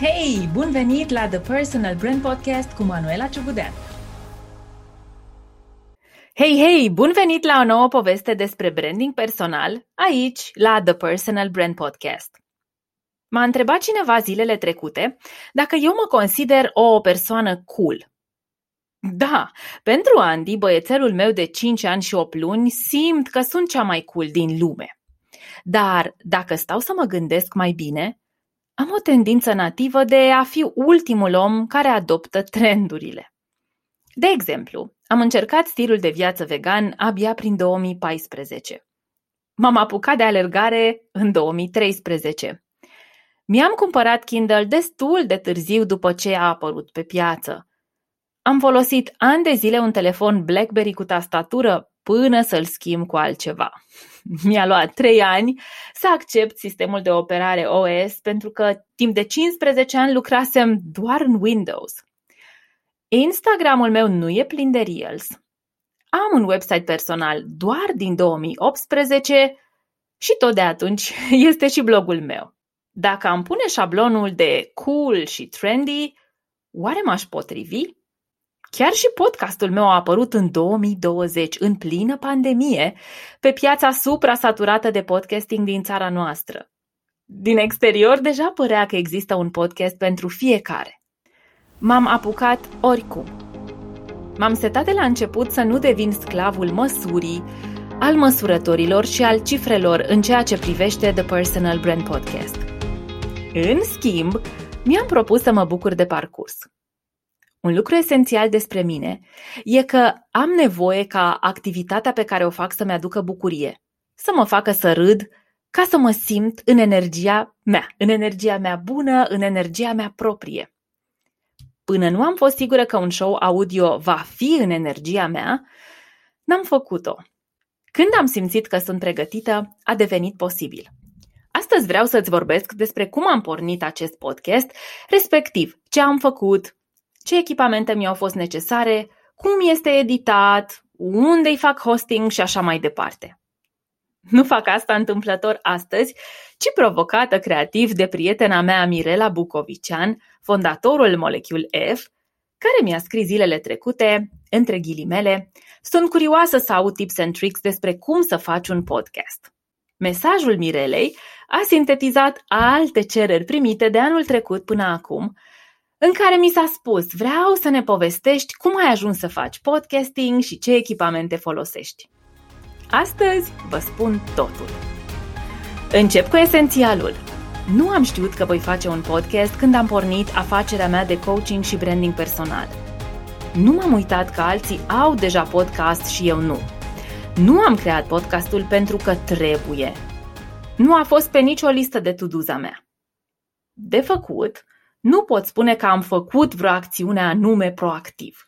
Hei, bun venit la The Personal Brand Podcast cu Manuela Ciugudean! Hei, hei, bun venit la o nouă poveste despre branding personal, aici, la The Personal Brand Podcast. M-a întrebat cineva zilele trecute dacă eu mă consider o persoană cool. Da, pentru Andy, băiețelul meu de 5 ani și 8 luni, simt că sunt cea mai cool din lume. Dar dacă stau să mă gândesc mai bine, am o tendință nativă de a fi ultimul om care adoptă trendurile. De exemplu, am încercat stilul de viață vegan abia prin 2014. M-am apucat de alergare în 2013. Mi-am cumpărat Kindle destul de târziu după ce a apărut pe piață. Am folosit ani de zile un telefon BlackBerry cu tastatură până să-l schimb cu altceva. Mi-a luat 3 ani să accept sistemul de operare OS pentru că timp de 15 ani lucrasem doar în Windows. Instagramul meu nu e plin de Reels. Am un website personal doar din 2018 și tot de atunci este și blogul meu. Dacă am pune șablonul de cool și trendy, oare m-aș potrivi? Chiar și podcastul meu a apărut în 2020, în plină pandemie, pe piața supra-saturată de podcasting din țara noastră. Din exterior deja părea că există un podcast pentru fiecare. M-am apucat oricum. M-am setat de la început să nu devin sclavul măsurii, al măsurătorilor și al cifrelor în ceea ce privește The Personal Brand Podcast. În schimb, mi-am propus să mă bucur de parcurs – un lucru esențial despre mine e că am nevoie ca activitatea pe care o fac să-mi aducă bucurie, să mă facă să râd, ca să mă simt în energia mea, în energia mea bună, în energia mea proprie. Până nu am fost sigură că un show audio va fi în energia mea, n-am făcut-o. Când am simțit că sunt pregătită, a devenit posibil. Astăzi vreau să-ți vorbesc despre cum am pornit acest podcast, respectiv ce am făcut, ce echipamente mi-au fost necesare, cum este editat, unde îi fac hosting și așa mai departe. Nu fac asta întâmplător astăzi, ci provocată creativ de prietena mea Mirela Bucovician, fondatorul Molecule F, care mi-a scris zilele trecute, între ghilimele, sunt curioasă să aud tips and tricks despre cum să faci un podcast. Mesajul Mirelei a sintetizat alte cereri primite de anul trecut până acum în care mi s-a spus vreau să ne povestești cum ai ajuns să faci podcasting și ce echipamente folosești. Astăzi vă spun totul. Încep cu esențialul. Nu am știut că voi face un podcast când am pornit afacerea mea de coaching și branding personal. Nu m-am uitat că alții au deja podcast și eu nu. Nu am creat podcastul pentru că trebuie. Nu a fost pe nicio listă de to mea. De făcut, nu pot spune că am făcut vreo acțiune anume proactiv.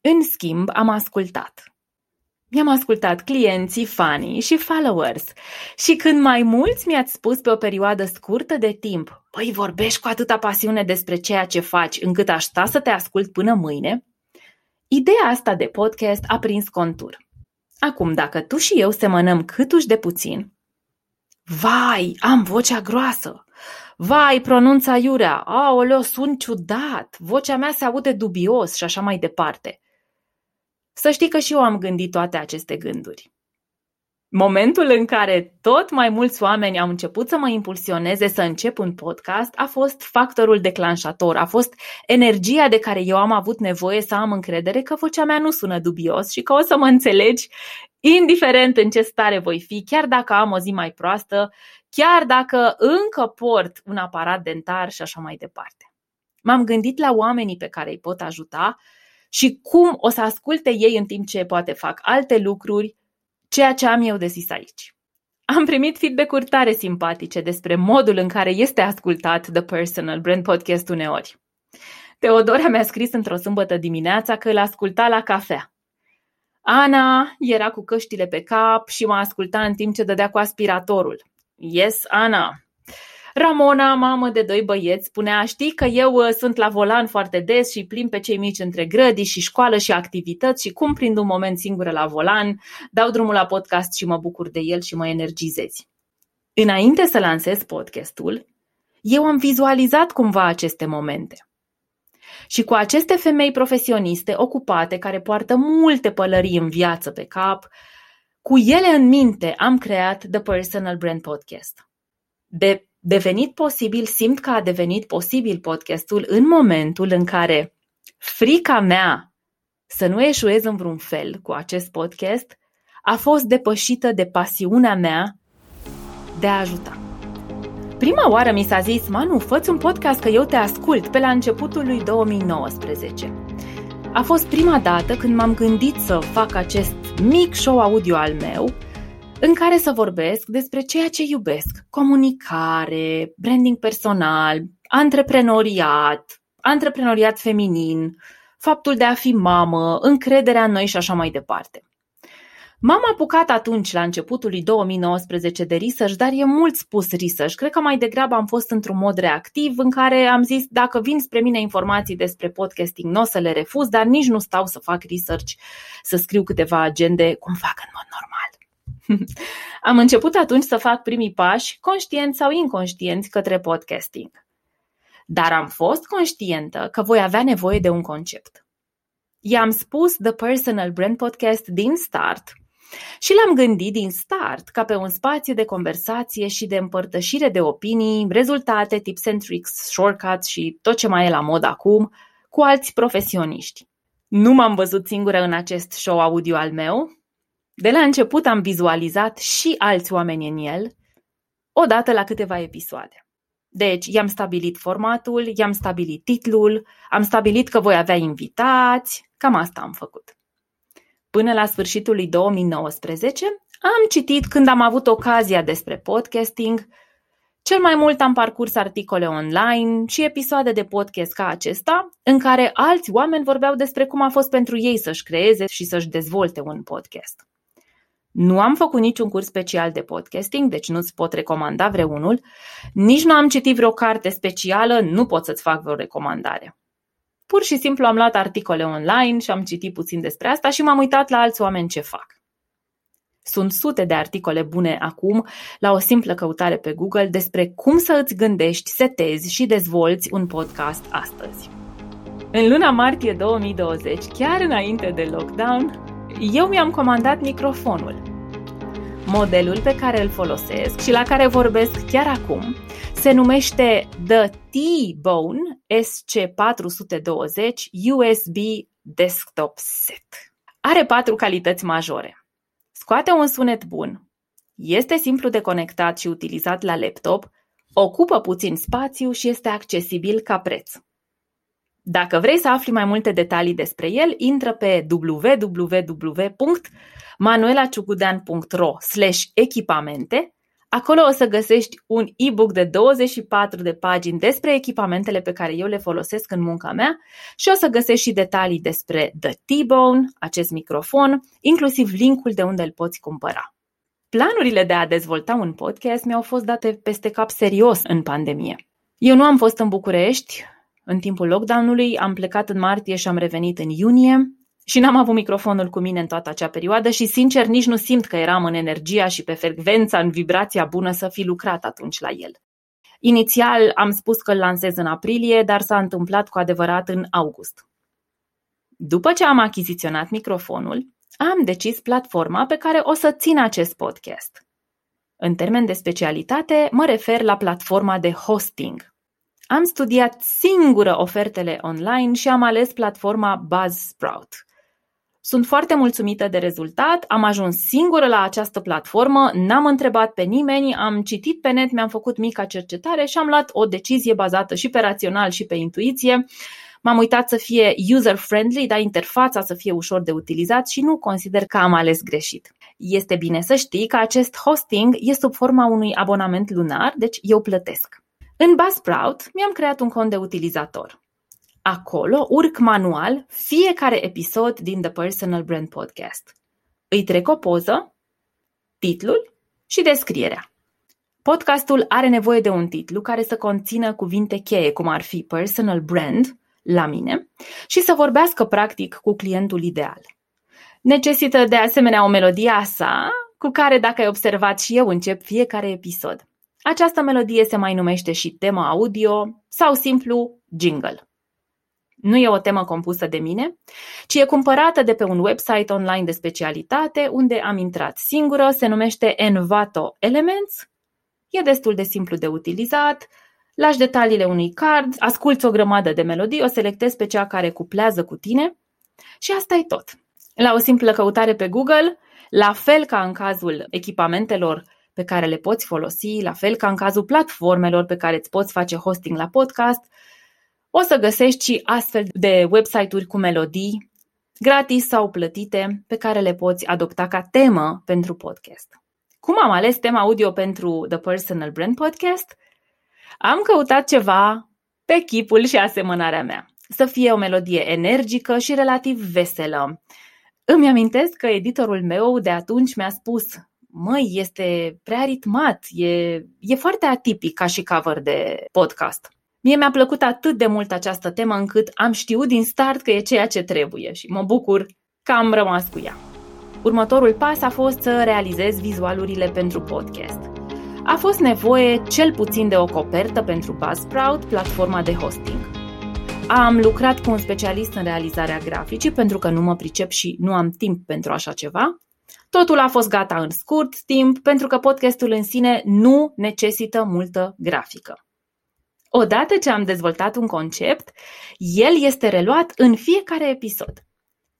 În schimb, am ascultat. Mi-am ascultat clienții, fanii și followers și când mai mulți mi-ați spus pe o perioadă scurtă de timp Păi vorbești cu atâta pasiune despre ceea ce faci încât aș sta să te ascult până mâine, ideea asta de podcast a prins contur. Acum, dacă tu și eu semănăm câtuși de puțin, vai, am vocea groasă, Vai, pronunța iurea, aoleo, sunt ciudat, vocea mea se aude dubios și așa mai departe. Să știi că și eu am gândit toate aceste gânduri. Momentul în care tot mai mulți oameni au început să mă impulsioneze să încep un podcast a fost factorul declanșator, a fost energia de care eu am avut nevoie să am încredere că vocea mea nu sună dubios și că o să mă înțelegi indiferent în ce stare voi fi, chiar dacă am o zi mai proastă, chiar dacă încă port un aparat dentar și așa mai departe. M-am gândit la oamenii pe care îi pot ajuta și cum o să asculte ei în timp ce poate fac alte lucruri, ceea ce am eu de zis aici. Am primit feedback-uri tare simpatice despre modul în care este ascultat The Personal Brand Podcast uneori. Teodora mi-a scris într-o sâmbătă dimineața că îl asculta la cafea. Ana era cu căștile pe cap și mă asculta în timp ce dădea cu aspiratorul. Yes, Ana. Ramona, mamă de doi băieți, spunea, știi că eu uh, sunt la volan foarte des și plim pe cei mici între grădi și școală și activități și cum prind un moment singur la volan, dau drumul la podcast și mă bucur de el și mă energizezi. Înainte să lansez podcastul, eu am vizualizat cumva aceste momente. Și cu aceste femei profesioniste ocupate, care poartă multe pălării în viață pe cap, cu ele în minte am creat The Personal Brand Podcast. De devenit posibil, simt că a devenit posibil podcastul în momentul în care frica mea să nu eșuez în vreun fel cu acest podcast a fost depășită de pasiunea mea de a ajuta. Prima oară mi s-a zis, Manu, fă un podcast că eu te ascult pe la începutul lui 2019. A fost prima dată când m-am gândit să fac acest mic show audio al meu în care să vorbesc despre ceea ce iubesc, comunicare, branding personal, antreprenoriat, antreprenoriat feminin, faptul de a fi mamă, încrederea în noi și așa mai departe. M-am apucat atunci, la începutul lui 2019, de research, dar e mult spus research. Cred că mai degrabă am fost într-un mod reactiv în care am zis dacă vin spre mine informații despre podcasting, nu o să le refuz, dar nici nu stau să fac research, să scriu câteva agende, cum fac în mod normal. am început atunci să fac primii pași, conștienți sau inconștienți, către podcasting. Dar am fost conștientă că voi avea nevoie de un concept. I-am spus The Personal Brand Podcast din start – și l-am gândit din start ca pe un spațiu de conversație și de împărtășire de opinii, rezultate, tips and tricks, shortcuts și tot ce mai e la mod acum, cu alți profesioniști. Nu m-am văzut singură în acest show audio al meu. De la început am vizualizat și alți oameni în el, odată la câteva episoade. Deci, i-am stabilit formatul, i-am stabilit titlul, am stabilit că voi avea invitați, cam asta am făcut. Până la sfârșitul lui 2019 am citit când am avut ocazia despre podcasting, cel mai mult am parcurs articole online și episoade de podcast ca acesta, în care alți oameni vorbeau despre cum a fost pentru ei să-și creeze și să-și dezvolte un podcast. Nu am făcut niciun curs special de podcasting, deci nu-ți pot recomanda vreunul, nici nu am citit vreo carte specială, nu pot să-ți fac vreo recomandare. Pur și simplu am luat articole online și am citit puțin despre asta și m-am uitat la alți oameni ce fac. Sunt sute de articole bune acum la o simplă căutare pe Google despre cum să îți gândești, setezi și dezvolți un podcast astăzi. În luna martie 2020, chiar înainte de lockdown, eu mi-am comandat microfonul. Modelul pe care îl folosesc și la care vorbesc chiar acum se numește The T-Bone SC420 USB Desktop Set. Are patru calități majore. Scoate un sunet bun, este simplu de conectat și utilizat la laptop, ocupă puțin spațiu și este accesibil ca preț. Dacă vrei să afli mai multe detalii despre el, intră pe www.manuelaciugudean.ro echipamente Acolo o să găsești un e-book de 24 de pagini despre echipamentele pe care eu le folosesc în munca mea și o să găsești și detalii despre The T-Bone, acest microfon, inclusiv linkul de unde îl poți cumpăra. Planurile de a dezvolta un podcast mi-au fost date peste cap serios în pandemie. Eu nu am fost în București în timpul lockdown-ului, am plecat în martie și am revenit în iunie și n-am avut microfonul cu mine în toată acea perioadă și, sincer, nici nu simt că eram în energia și pe frecvența, în vibrația bună să fi lucrat atunci la el. Inițial am spus că îl lansez în aprilie, dar s-a întâmplat cu adevărat în august. După ce am achiziționat microfonul, am decis platforma pe care o să țin acest podcast. În termen de specialitate, mă refer la platforma de hosting. Am studiat singură ofertele online și am ales platforma Buzzsprout. Sunt foarte mulțumită de rezultat, am ajuns singură la această platformă, n-am întrebat pe nimeni, am citit pe net, mi-am făcut mica cercetare și am luat o decizie bazată și pe rațional și pe intuiție. M-am uitat să fie user-friendly, dar interfața să fie ușor de utilizat și nu consider că am ales greșit. Este bine să știi că acest hosting este sub forma unui abonament lunar, deci eu plătesc. În Buzzsprout mi-am creat un cont de utilizator. Acolo urc manual fiecare episod din The Personal Brand Podcast. Îi trec o poză, titlul și descrierea. Podcastul are nevoie de un titlu care să conțină cuvinte cheie, cum ar fi personal brand, la mine, și să vorbească practic cu clientul ideal. Necesită de asemenea o melodie a sa, cu care, dacă ai observat și eu, încep fiecare episod. Această melodie se mai numește și tema audio sau simplu jingle. Nu e o temă compusă de mine, ci e cumpărată de pe un website online de specialitate unde am intrat singură, se numește Envato Elements, e destul de simplu de utilizat, lași detaliile unui card, asculți o grămadă de melodii, o selectezi pe cea care cuplează cu tine și asta e tot. La o simplă căutare pe Google, la fel ca în cazul echipamentelor pe care le poți folosi, la fel ca în cazul platformelor pe care îți poți face hosting la podcast, o să găsești și astfel de website-uri cu melodii gratis sau plătite pe care le poți adopta ca temă pentru podcast. Cum am ales tema audio pentru The Personal Brand Podcast? Am căutat ceva pe chipul și asemănarea mea. Să fie o melodie energică și relativ veselă. Îmi amintesc că editorul meu de atunci mi-a spus măi, este prea ritmat, e, e foarte atipic ca și cover de podcast. Mie mi-a plăcut atât de mult această temă încât am știut din start că e ceea ce trebuie și mă bucur că am rămas cu ea. Următorul pas a fost să realizez vizualurile pentru podcast. A fost nevoie cel puțin de o copertă pentru Buzzsprout, platforma de hosting. Am lucrat cu un specialist în realizarea graficii pentru că nu mă pricep și nu am timp pentru așa ceva. Totul a fost gata în scurt timp pentru că podcastul în sine nu necesită multă grafică. Odată ce am dezvoltat un concept, el este reluat în fiecare episod.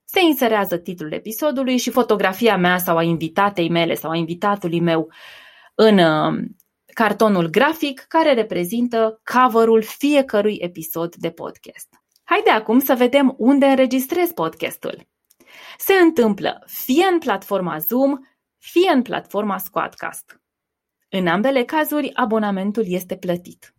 Se inserează titlul episodului și fotografia mea sau a invitatei mele sau a invitatului meu în uh, cartonul grafic care reprezintă coverul fiecărui episod de podcast. Haide acum să vedem unde înregistrez podcastul. Se întâmplă fie în platforma Zoom, fie în platforma Squadcast. În ambele cazuri, abonamentul este plătit.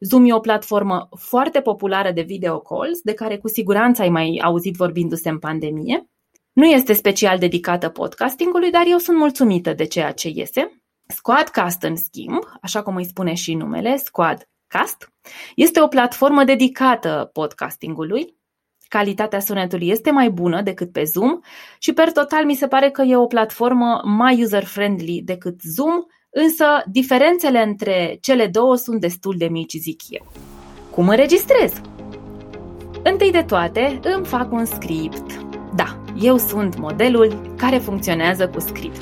Zoom e o platformă foarte populară de video calls, de care cu siguranță ai mai auzit vorbindu-se în pandemie. Nu este special dedicată podcastingului, dar eu sunt mulțumită de ceea ce iese. Squadcast, în schimb, așa cum îi spune și numele, Squadcast, este o platformă dedicată podcastingului. Calitatea sunetului este mai bună decât pe Zoom și per total mi se pare că e o platformă mai user-friendly decât Zoom, Însă, diferențele între cele două sunt destul de mici, zic eu. Cum înregistrez? Întâi de toate, îmi fac un script. Da, eu sunt modelul care funcționează cu script.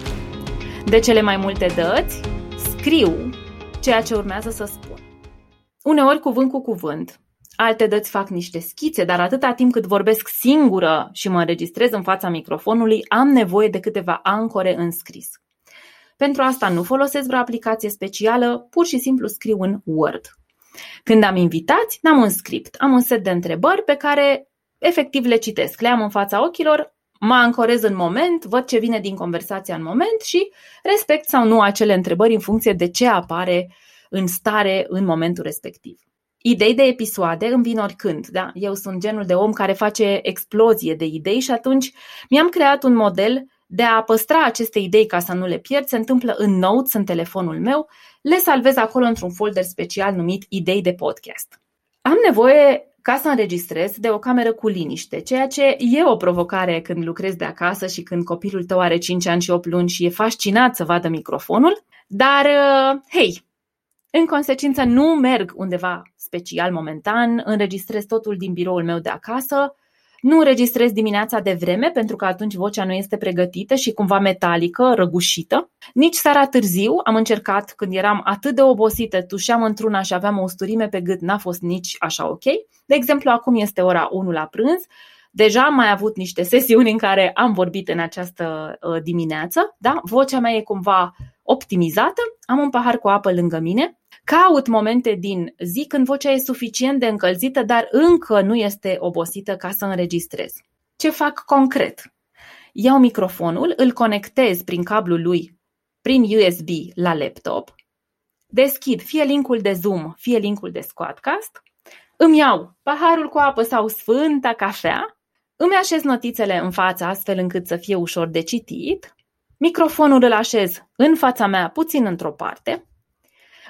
De cele mai multe dăți, scriu ceea ce urmează să spun. Uneori cuvânt cu cuvânt, alte dăți fac niște schițe, dar atâta timp cât vorbesc singură și mă înregistrez în fața microfonului, am nevoie de câteva ancore în scris. Pentru asta nu folosesc vreo aplicație specială, pur și simplu scriu în Word. Când am invitați, n-am un script, am un set de întrebări pe care efectiv le citesc, le am în fața ochilor, mă ancorez în moment, văd ce vine din conversația în moment și respect sau nu acele întrebări în funcție de ce apare în stare în momentul respectiv. Idei de episoade îmi vin oricând, da? Eu sunt genul de om care face explozie de idei și atunci mi-am creat un model de a păstra aceste idei ca să nu le pierd se întâmplă în Notes, în telefonul meu, le salvez acolo într-un folder special numit Idei de podcast. Am nevoie ca să înregistrez de o cameră cu liniște, ceea ce e o provocare când lucrezi de acasă și când copilul tău are 5 ani și 8 luni și e fascinat să vadă microfonul, dar, uh, hei, în consecință nu merg undeva special momentan, înregistrez totul din biroul meu de acasă, nu înregistrez dimineața de vreme pentru că atunci vocea nu este pregătită și cumva metalică, răgușită. Nici seara târziu am încercat când eram atât de obosită, tușeam într-una și aveam o usturime pe gât, n-a fost nici așa ok. De exemplu, acum este ora 1 la prânz, Deja am mai avut niște sesiuni în care am vorbit în această uh, dimineață, da? vocea mea e cumva optimizată, am un pahar cu apă lângă mine, Caut momente din zi când vocea e suficient de încălzită, dar încă nu este obosită ca să înregistrez. Ce fac concret? Iau microfonul, îl conectez prin cablul lui, prin USB la laptop, deschid fie linkul de Zoom, fie linkul de Squadcast, îmi iau paharul cu apă sau sfânta cafea, îmi așez notițele în față astfel încât să fie ușor de citit, microfonul îl așez în fața mea puțin într-o parte,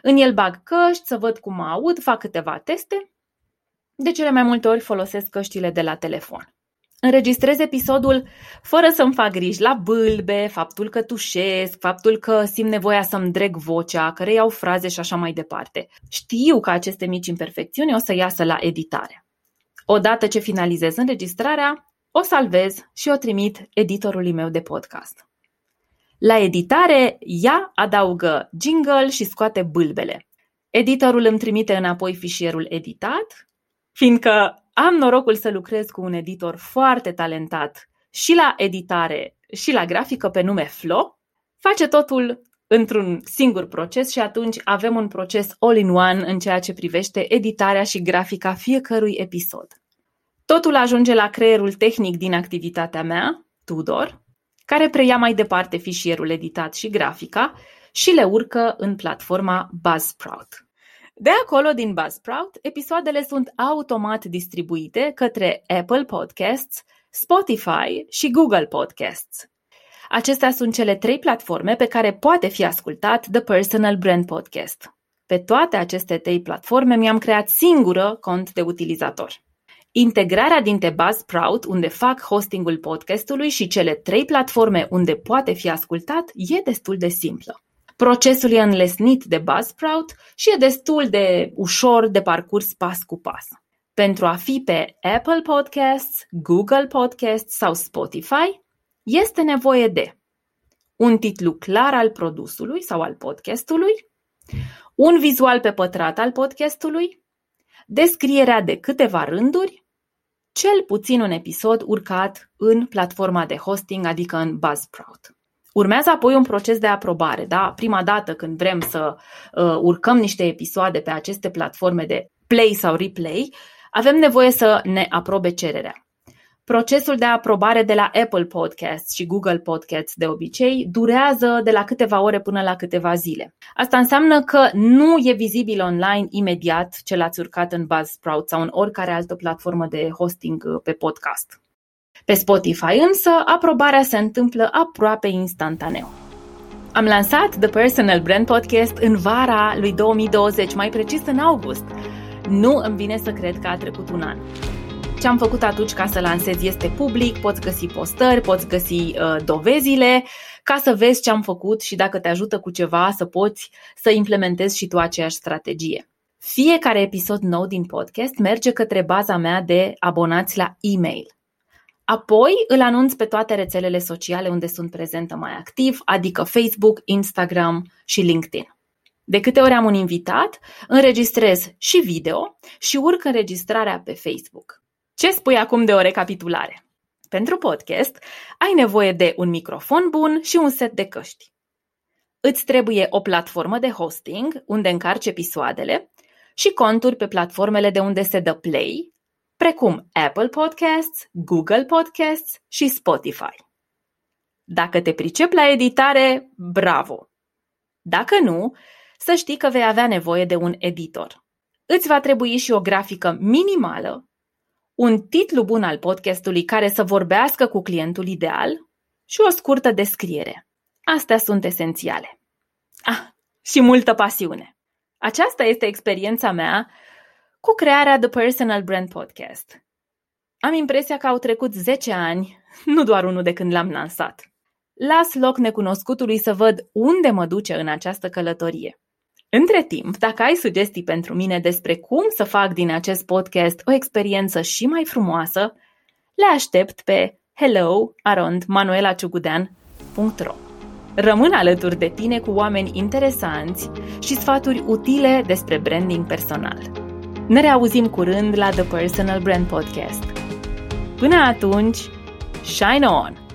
în el bag căști, să văd cum mă aud, fac câteva teste. De cele mai multe ori folosesc căștile de la telefon. înregistrez episodul fără să-mi fac griji la bâlbe, faptul că tușesc, faptul că simt nevoia să-mi dreg vocea, că reiau fraze și așa mai departe. Știu că aceste mici imperfecțiuni o să iasă la editare. Odată ce finalizez înregistrarea, o salvez și o trimit editorului meu de podcast. La editare, ea adaugă jingle și scoate bâlbele. Editorul îmi trimite înapoi fișierul editat, fiindcă am norocul să lucrez cu un editor foarte talentat și la editare și la grafică pe nume Flo, face totul într-un singur proces și atunci avem un proces all-in-one în ceea ce privește editarea și grafica fiecărui episod. Totul ajunge la creierul tehnic din activitatea mea, Tudor, care preia mai departe fișierul editat și grafica și le urcă în platforma Buzzsprout. De acolo, din Buzzsprout, episoadele sunt automat distribuite către Apple Podcasts, Spotify și Google Podcasts. Acestea sunt cele trei platforme pe care poate fi ascultat The Personal Brand Podcast. Pe toate aceste trei platforme mi-am creat singură cont de utilizator. Integrarea dintre Buzzsprout, unde fac hostingul podcastului, și cele trei platforme unde poate fi ascultat e destul de simplă. Procesul e înlesnit de Buzzsprout și e destul de ușor de parcurs pas cu pas. Pentru a fi pe Apple Podcasts, Google Podcasts sau Spotify, este nevoie de un titlu clar al produsului sau al podcastului, un vizual pe pătrat al podcastului, descrierea de câteva rânduri, cel puțin un episod urcat în platforma de hosting, adică în Buzzsprout. Urmează apoi un proces de aprobare. Da? Prima dată când vrem să uh, urcăm niște episoade pe aceste platforme de play sau replay, avem nevoie să ne aprobe cererea. Procesul de aprobare de la Apple Podcasts și Google Podcasts de obicei durează de la câteva ore până la câteva zile. Asta înseamnă că nu e vizibil online imediat ce l-ați urcat în Buzzsprout sau în oricare altă platformă de hosting uh, pe podcast. Pe Spotify însă, aprobarea se întâmplă aproape instantaneu. Am lansat The Personal Brand Podcast în vara lui 2020, mai precis în august. Nu îmi vine să cred că a trecut un an. Ce am făcut atunci ca să lansez este public, poți găsi postări, poți găsi uh, dovezile, ca să vezi ce am făcut și dacă te ajută cu ceva să poți să implementezi și tu aceeași strategie. Fiecare episod nou din podcast merge către baza mea de abonați la e-mail. Apoi îl anunț pe toate rețelele sociale unde sunt prezentă mai activ, adică Facebook, Instagram și LinkedIn. De câte ori am un invitat, înregistrez și video și urc înregistrarea pe Facebook. Ce spui acum de o recapitulare? Pentru podcast, ai nevoie de un microfon bun și un set de căști. Îți trebuie o platformă de hosting unde încarci episoadele și conturi pe platformele de unde se dă play, precum Apple Podcasts, Google Podcasts și Spotify. Dacă te pricep la editare, bravo! Dacă nu, să știi că vei avea nevoie de un editor. Îți va trebui și o grafică minimală, un titlu bun al podcastului care să vorbească cu clientul ideal și o scurtă descriere. Astea sunt esențiale. Ah, și multă pasiune. Aceasta este experiența mea cu crearea The Personal Brand Podcast. Am impresia că au trecut 10 ani, nu doar unul de când l-am lansat. Las loc necunoscutului să văd unde mă duce în această călătorie. Între timp, dacă ai sugestii pentru mine despre cum să fac din acest podcast o experiență și mai frumoasă, le aștept pe hello@manuelaciugudean.ro. Rămân alături de tine cu oameni interesanți și sfaturi utile despre branding personal. Ne reauzim curând la The Personal Brand Podcast. Până atunci, shine on!